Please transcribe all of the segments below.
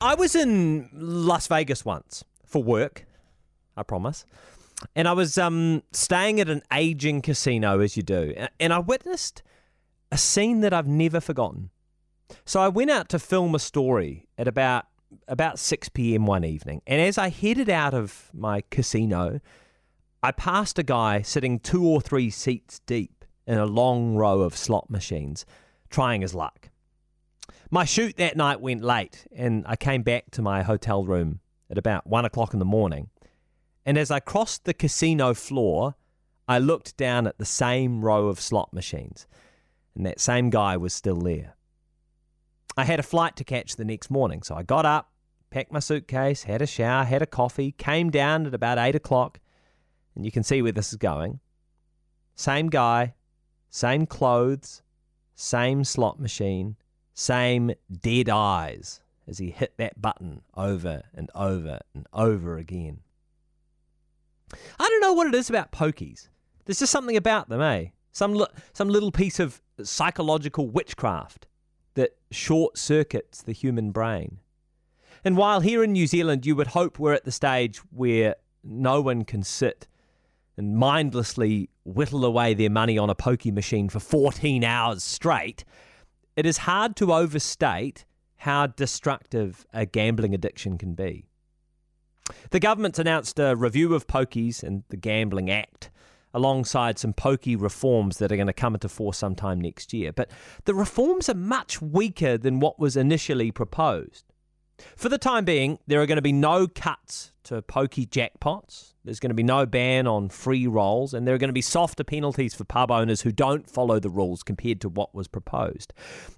I was in Las Vegas once for work, I promise. And I was um, staying at an aging casino, as you do. And I witnessed a scene that I've never forgotten. So I went out to film a story at about about 6 p.m. one evening. And as I headed out of my casino, I passed a guy sitting two or three seats deep in a long row of slot machines, trying his luck. My shoot that night went late, and I came back to my hotel room at about one o'clock in the morning. And as I crossed the casino floor, I looked down at the same row of slot machines, and that same guy was still there. I had a flight to catch the next morning, so I got up, packed my suitcase, had a shower, had a coffee, came down at about eight o'clock, and you can see where this is going. Same guy, same clothes, same slot machine, same dead eyes as he hit that button over and over and over again. I don't know what it is about pokies. There's just something about them, eh? Some li- some little piece of psychological witchcraft that short circuits the human brain. And while here in New Zealand you would hope we're at the stage where no one can sit and mindlessly whittle away their money on a pokey machine for 14 hours straight, it is hard to overstate how destructive a gambling addiction can be. The government's announced a review of pokies and the Gambling Act alongside some pokey reforms that are going to come into force sometime next year. But the reforms are much weaker than what was initially proposed. For the time being, there are going to be no cuts to pokey jackpots. There's going to be no ban on free rolls, and there are going to be softer penalties for pub owners who don't follow the rules compared to what was proposed.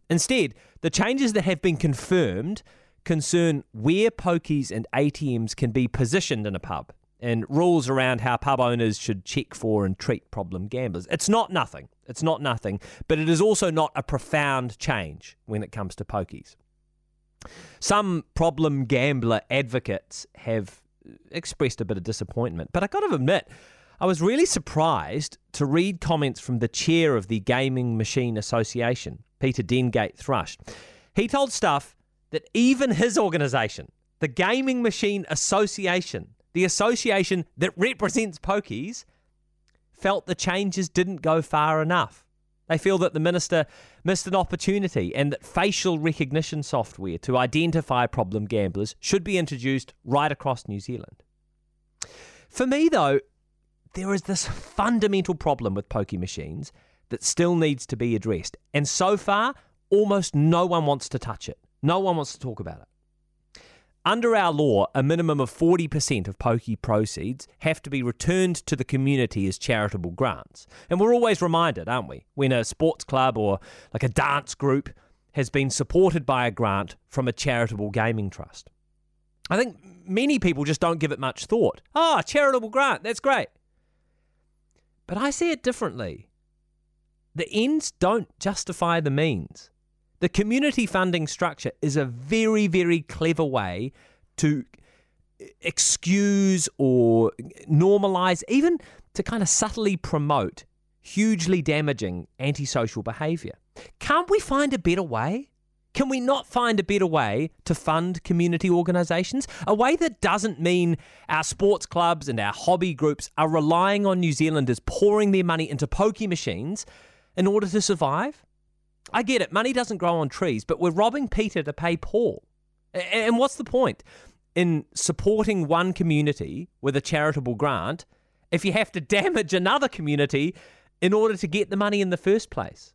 Instead, the changes that have been confirmed concern where pokies and ATMs can be positioned in a pub and rules around how pub owners should check for and treat problem gamblers. It's not nothing. It's not nothing, but it is also not a profound change when it comes to pokies. Some problem gambler advocates have uh, expressed a bit of disappointment, but I got to admit, I was really surprised to read comments from the chair of the Gaming Machine Association, Peter Dengate Thrush. He told Stuff that even his organisation, the Gaming Machine Association, the association that represents pokies, felt the changes didn't go far enough. They feel that the minister missed an opportunity and that facial recognition software to identify problem gamblers should be introduced right across New Zealand. For me, though, there is this fundamental problem with pokey machines that still needs to be addressed. And so far, almost no one wants to touch it. No one wants to talk about it. Under our law, a minimum of 40% of pokey proceeds have to be returned to the community as charitable grants. And we're always reminded, aren't we, when a sports club or like a dance group has been supported by a grant from a charitable gaming trust. I think many people just don't give it much thought. Ah, charitable grant, that's great. But I see it differently. The ends don't justify the means. The community funding structure is a very, very clever way to excuse or normalize, even to kind of subtly promote hugely damaging antisocial behavior. Can't we find a better way? Can we not find a better way to fund community organisations? A way that doesn't mean our sports clubs and our hobby groups are relying on New Zealanders pouring their money into pokey machines in order to survive? I get it. Money doesn't grow on trees, but we're robbing Peter to pay Paul. And what's the point in supporting one community with a charitable grant if you have to damage another community in order to get the money in the first place?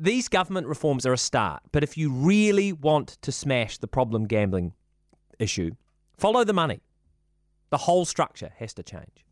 These government reforms are a start, but if you really want to smash the problem gambling issue, follow the money. The whole structure has to change.